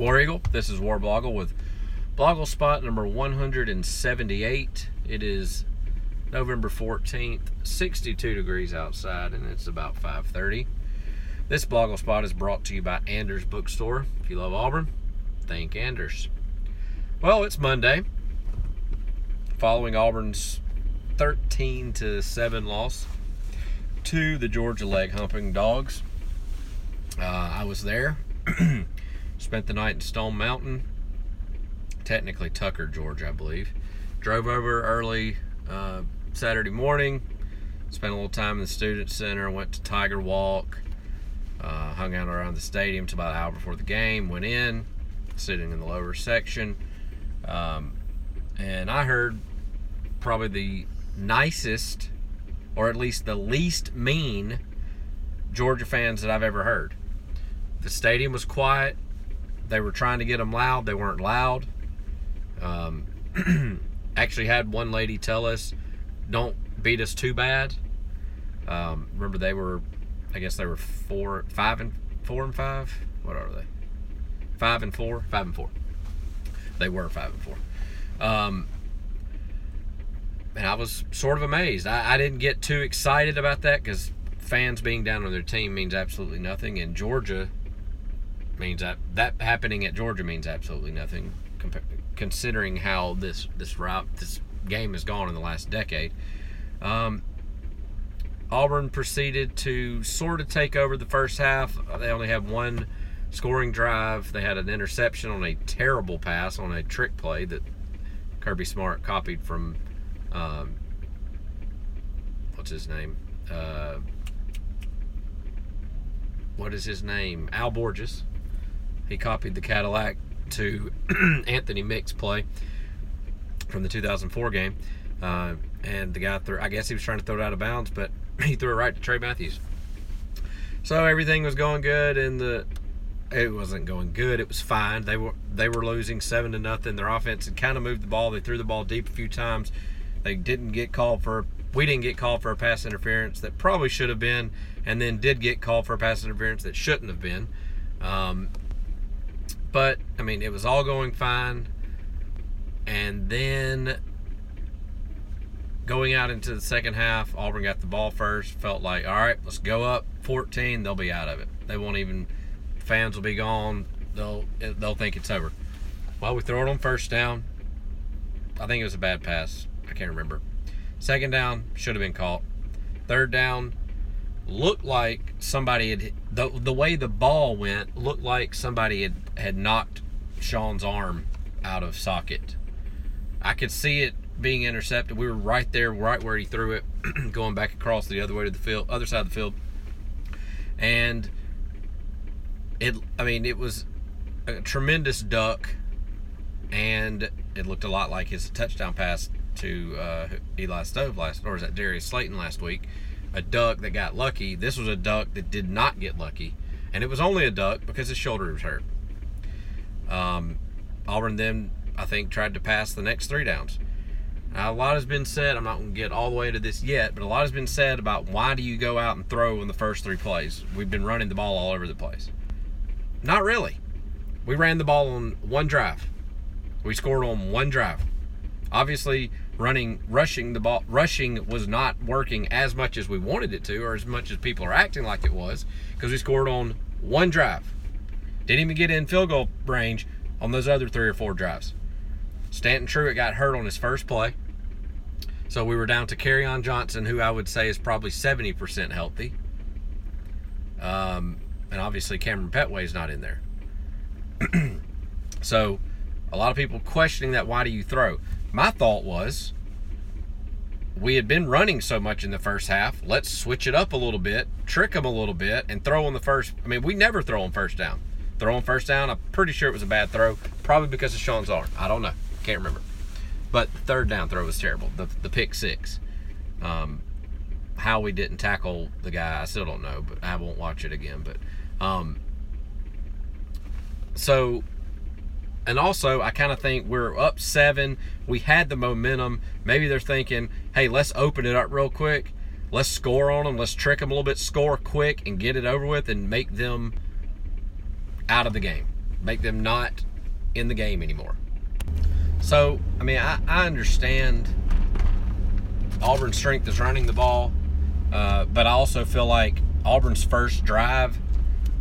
War Eagle. This is War Blogle with Blogle spot number 178. It is November 14th, 62 degrees outside, and it's about 5:30. This Blogle spot is brought to you by Anders Bookstore. If you love Auburn, thank Anders. Well, it's Monday, following Auburn's 13 to 7 loss to the Georgia leg humping dogs. Uh, I was there. Spent the night in Stone Mountain, technically Tucker, Georgia, I believe. Drove over early uh, Saturday morning. Spent a little time in the student center. Went to Tiger Walk. Uh, hung out around the stadium till about an hour before the game. Went in, sitting in the lower section, um, and I heard probably the nicest, or at least the least mean, Georgia fans that I've ever heard. The stadium was quiet. They were trying to get them loud. They weren't loud. Um, actually, had one lady tell us, "Don't beat us too bad." Um, remember, they were, I guess they were four, five and four and five. What are they? Five and four. Five and four. They were five and four. Um, and I was sort of amazed. I, I didn't get too excited about that because fans being down on their team means absolutely nothing, and Georgia means that that happening at Georgia means absolutely nothing, considering how this this route this game has gone in the last decade. Um, Auburn proceeded to sort of take over the first half. They only have one scoring drive. They had an interception on a terrible pass on a trick play that Kirby Smart copied from um, what's his name? Uh, what is his name? Al Borges. He copied the Cadillac to Anthony Mix play from the 2004 game. Uh, and the guy threw, I guess he was trying to throw it out of bounds, but he threw it right to Tray Matthews. So everything was going good, and the it wasn't going good. It was fine. They were they were losing seven to nothing. Their offense had kind of moved the ball. They threw the ball deep a few times. They didn't get called for. We didn't get called for a pass interference that probably should have been, and then did get called for a pass interference that shouldn't have been. Um, but I mean, it was all going fine, and then going out into the second half, Auburn got the ball first. Felt like, all right, let's go up 14. They'll be out of it. They won't even. Fans will be gone. They'll they'll think it's over. Well, we throw it on first down. I think it was a bad pass. I can't remember. Second down should have been caught. Third down looked like somebody had the the way the ball went looked like somebody had had knocked Sean's arm out of socket. I could see it being intercepted. We were right there, right where he threw it, going back across the other way to the field, other side of the field, and it. I mean, it was a tremendous duck, and it looked a lot like his touchdown pass to uh, Eli Stove last, or is that Darius Slayton last week? A duck that got lucky. This was a duck that did not get lucky, and it was only a duck because his shoulder was hurt. Um, Auburn then, I think, tried to pass the next three downs. Now, a lot has been said. I'm not going to get all the way to this yet, but a lot has been said about why do you go out and throw in the first three plays? We've been running the ball all over the place. Not really. We ran the ball on one drive. We scored on one drive. Obviously, running, rushing the ball, rushing was not working as much as we wanted it to, or as much as people are acting like it was, because we scored on one drive. Didn't even get in field goal range on those other three or four drives. Stanton Truitt got hurt on his first play. So we were down to Kerryon Johnson, who I would say is probably 70% healthy. Um, and obviously Kamryn Pettway is not in there. so a lot of people questioning that why do you throw? My thought was we had been running so much in the first half. Let's switch it up a little bit, trick them a little bit, and throw on the first. I mean, we never throw on first down. Throw on first down. I'm pretty sure it was a bad throw, probably because of Sean's arm. I don't know. Can't remember. But third down throw was terrible. The the pick six. Um, how we didn't tackle the guy, I still don't know, but I won't watch it again. But um, so, and also, I kind of think we're up seven. We had the momentum. Maybe they're thinking, hey, let's open it up real quick. Let's score on them. Let's trick them a little bit, score quick, and get it over with, and make them out of the game. make them not in the game anymore. So, I mean, I, I understand Auburn's strength is running the ball, uh, but I also feel like Auburn's first drive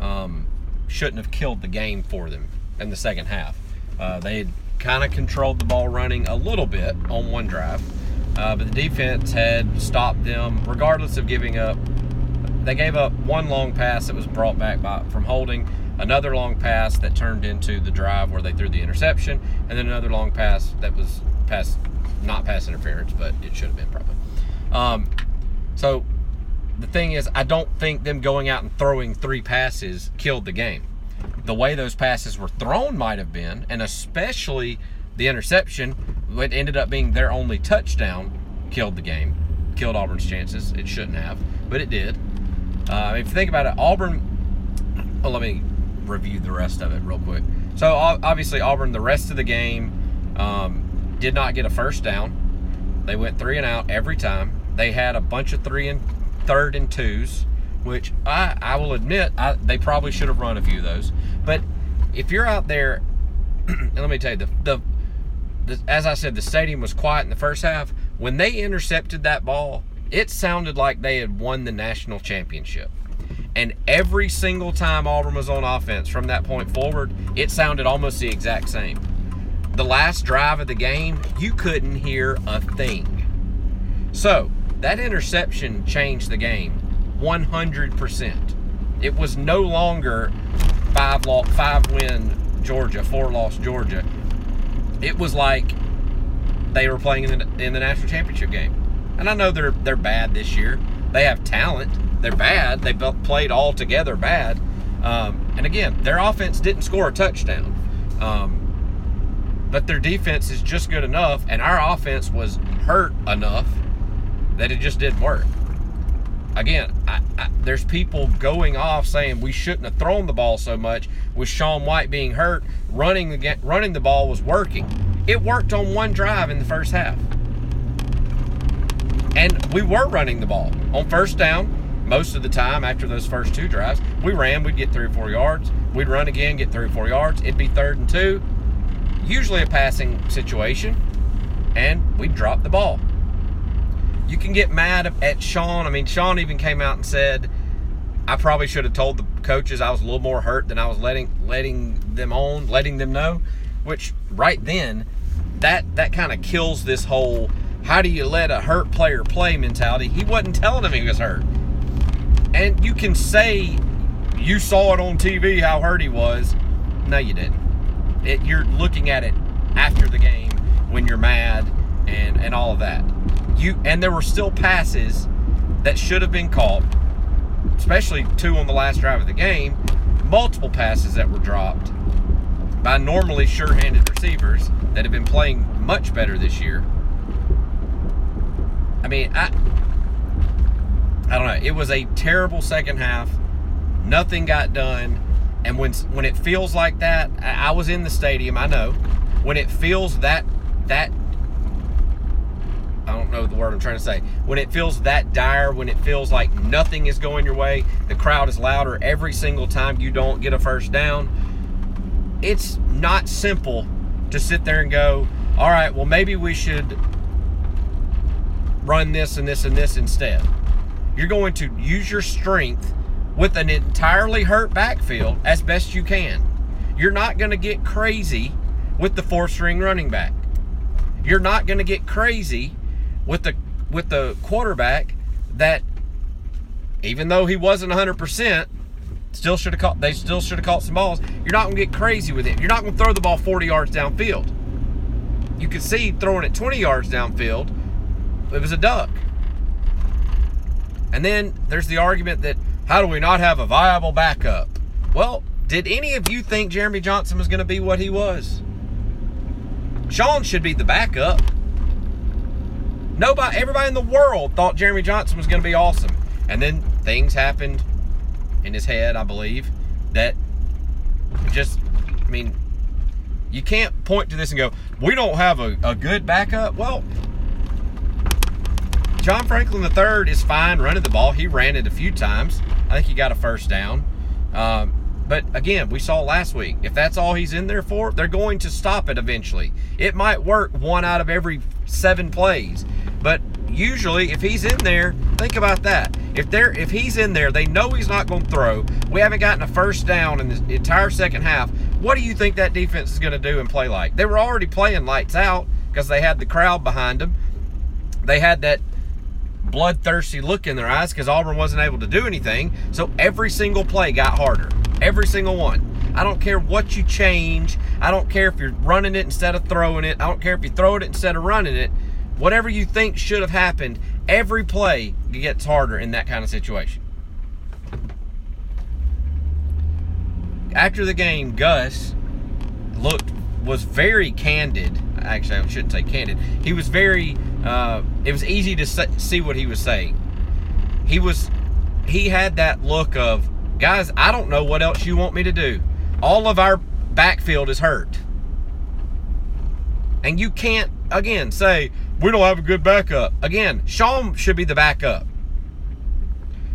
um, shouldn't have killed the game for them in the second half. Uh, they had kind of controlled the ball running a little bit on one drive, uh, but the defense had stopped them regardless of giving up. They gave up one long pass that was brought back by, from holding, another long pass that turned into the drive where they threw the interception, and then another long pass that was pass, not pass interference, but it should have been probably. Um, so the thing is, I don't think them going out and throwing three passes killed the game. The way those passes were thrown might have been, and especially the interception, what ended up being their only touchdown, killed the game, killed Auburn's chances. It shouldn't have, but it did. Uh, if you think about it, Auburn. Well, let me review the rest of it real quick. So obviously Auburn, the rest of the game, um, did not get a first down. They went three and out every time. They had a bunch of three and third and twos, which I, I will admit I, they probably should have run a few of those. But if you're out there, and let me tell you, the, the, the as I said, the stadium was quiet in the first half. When they intercepted that ball, it sounded like they had won the national championship. And every single time Auburn was on offense from that point forward, it sounded almost the exact same. The last drive of the game, you couldn't hear a thing. So, that interception changed the game 100%. It was no longer five, loss, five win Georgia, four loss Georgia. It was like they were playing in the, in the national championship game. And I know they're they're bad this year. They have talent they're bad. They played all together bad. Um, and again, their offense didn't score a touchdown. Um, but their defense is just good enough, and our offense was hurt enough that it just didn't work. Again, I, I, there's people going off saying we shouldn't have thrown the ball so much. With Sean White being hurt, running the running the ball was working. It worked on one drive in the first half, and we were running the ball on first down most of the time after those first two drives, we ran, we'd get three or four yards. We'd run again, get three or four yards. It'd be third and two, usually a passing situation, and we'd drop the ball. You can get mad at Sean. I mean, Sean even came out and said, I probably should have told the coaches I was a little more hurt than I was letting letting them on, letting them know. Which right then, that that kind of kills this whole how do you let a hurt player play mentality. He wasn't telling them he was hurt. And you can say you saw it on TV how hurt he was. No, you didn't. It, you're looking at it after the game when you're mad and and all of that. You and there were still passes that should have been caught, especially two on the last drive of the game. Multiple passes that were dropped by normally sure-handed receivers that have been playing much better this year. I mean, I I don't know. It was a terrible second half. Nothing got done. And when when it feels like that, I, I was in the stadium. I know when it feels that that I don't know the word I'm trying to say. When it feels that dire, when it feels like nothing is going your way, the crowd is louder every single time you don't get a first down. It's not simple to sit there and go, all right, well, maybe we should run this and this and this instead. You're going to use your strength with an entirely hurt backfield as best you can. You're not going to get crazy with the four string running back. You're not going to get crazy with the with the quarterback that even though he wasn't 100%, still should have caught they still should have caught some balls. You're not going to get crazy with it. You're not going to throw the ball 40 yards downfield. You could see throwing it 20 yards downfield, it was a duck. And then there's the argument that how do we not have a viable backup? Well, did any of you think Jeremy Johnson was going to be what he was? Sean should be the backup. Nobody, everybody in the world thought Jeremy Johnson was going to be awesome. And then things happened in his head, I believe, that just, I mean, you can't point to this and go, we don't have a, a good backup. Well, John Franklin III is fine running the ball. He ran it a few times. I think he got a first down. Um, But again, we saw last week, if that's all he's in there for, they're going to stop it eventually. It might work one out of every seven plays. But usually if he's in there, think about that. If they're if he's in there, they know he's not going to throw. We haven't gotten a first down in the entire second half. What do you think that defense is going to do and play like? They were already playing lights out because they had the crowd behind them. They had that bloodthirsty look in their eyes because Auburn wasn't able to do anything. So every single play got harder. Every single one. I don't care what you change. I don't care if you're running it instead of throwing it. I don't care if you throw it instead of running it. Whatever you think should have happened, every play gets harder in that kind of situation. After the game, Gus looked was very candid. Actually, I shouldn't say candid. He was very. Uh, it was easy to see what he was saying. He was. He had that look of, guys. I don't know what else you want me to do. All of our backfield is hurt, and you can't again say we don't have a good backup. Again, Sean should be the backup.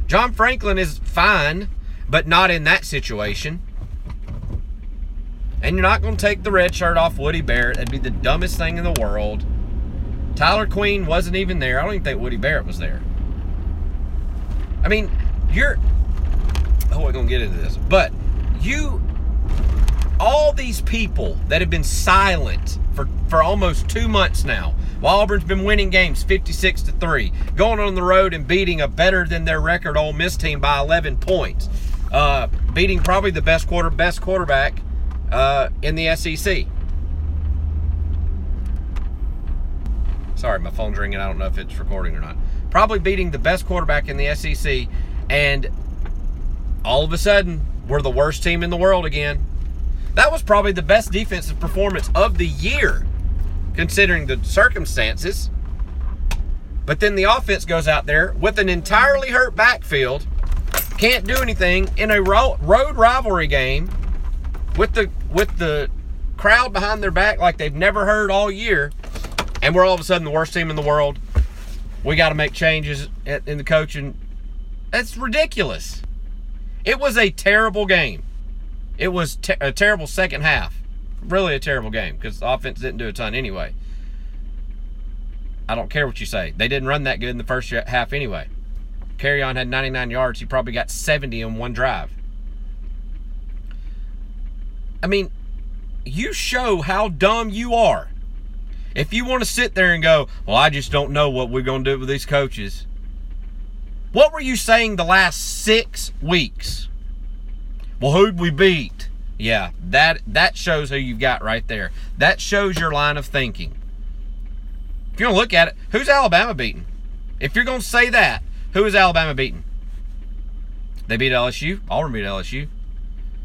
John Franklin is fine, but not in that situation. And you're not going to take the red shirt off Woody Barrett. That'd be the dumbest thing in the world. Tyler Queen wasn't even there. I don't even think Woody Barrett was there. I mean, you're. Oh, we're going to get into this. But you. All these people that have been silent for, for almost two months now, while Auburn's been winning games 56 to 3, going on the road and beating a better than their record Ole Miss team by 11 points, uh, beating probably the best quarter best quarterback uh, in the SEC. Sorry, my phone's ringing. I don't know if it's recording or not. Probably beating the best quarterback in the SEC, and all of a sudden, we're the worst team in the world again. That was probably the best defensive performance of the year, considering the circumstances. But then the offense goes out there with an entirely hurt backfield, can't do anything in a road rivalry game with the with the crowd behind their back like they've never heard all year, and we're all of a sudden the worst team in the world. We got to make changes in the coaching. That's ridiculous. It was a terrible game. It was a terrible second half. Really a terrible game because the offense didn't do a ton anyway. I don't care what you say. They didn't run that good in the first half anyway. Kerryon had 99 yards. He probably got 70 in one drive. I mean, you show how dumb you are. If you want to sit there and go, well, I just don't know what we're going to do with these coaches. What were you saying the last six weeks? Well, who'd we beat? Yeah, that that shows who you've got right there. That shows your line of thinking. If you're gonna look at it, who's Alabama beating? If you're to say that, who is Alabama beating? They beat LSU. Auburn beat LSU.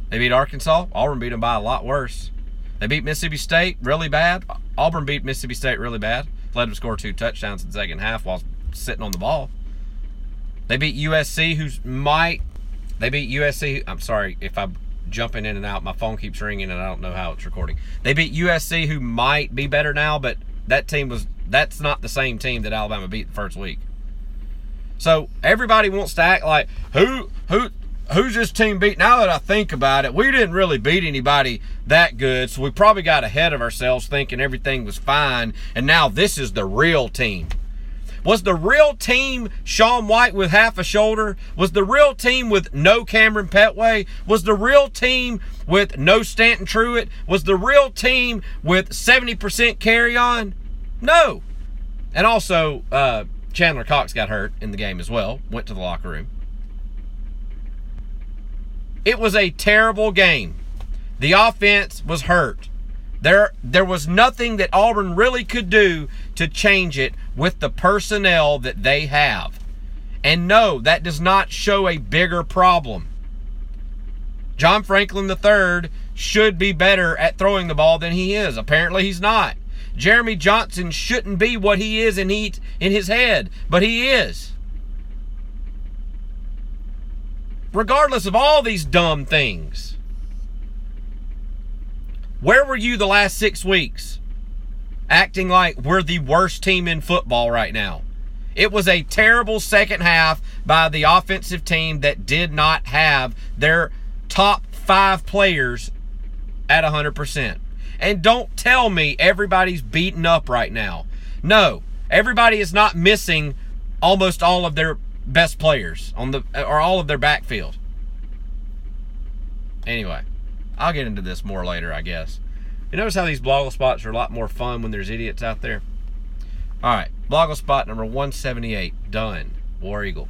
They beat Arkansas. Auburn beat them by a lot worse. They beat Mississippi State really bad. Auburn beat Mississippi State really bad. Led them score two touchdowns in the second half while sitting on the ball. They beat USC, who's might. They beat USC. I'm sorry if I'm jumping in and out. My phone keeps ringing and I don't know how it's recording. They beat USC, who might be better now, but that team was. That's not the same team that Alabama beat the first week. So everybody wants to act like who who who's this team beat? Now that I think about it, we didn't really beat anybody that good, so we probably got ahead of ourselves thinking everything was fine, and now this is the real team. Was the real team Sean White with half a shoulder? Was the real team with no Kamryn Pettway? Was the real team with no Stanton Truitt? Was the real team with 70% Kerryon? No. And also, uh, Chandler Cox got hurt in the game as well, went to the locker room. It was a terrible game. The offense was hurt. There, there was nothing that Auburn really could do to change it with the personnel that they have. And no, that does not show a bigger problem. John Franklin III should be better at throwing the ball than he is. Apparently, he's not. Jeremy Johnson shouldn't be what he is in, he, in his head, but he is. Regardless of all these dumb things. Where were you the last six weeks? Acting like we're the worst team in football right now. It was a terrible second half by the offensive team that did not have their top five players at 100%. And don't tell me everybody's beaten up right now. No, everybody is not missing almost all of their best players on the or all of their backfield. Anyway, I'll get into this more later, I guess. You notice how these Blogle spots are a lot more fun when there's idiots out there? All right, Blogle spot number 178, done. War Eagle.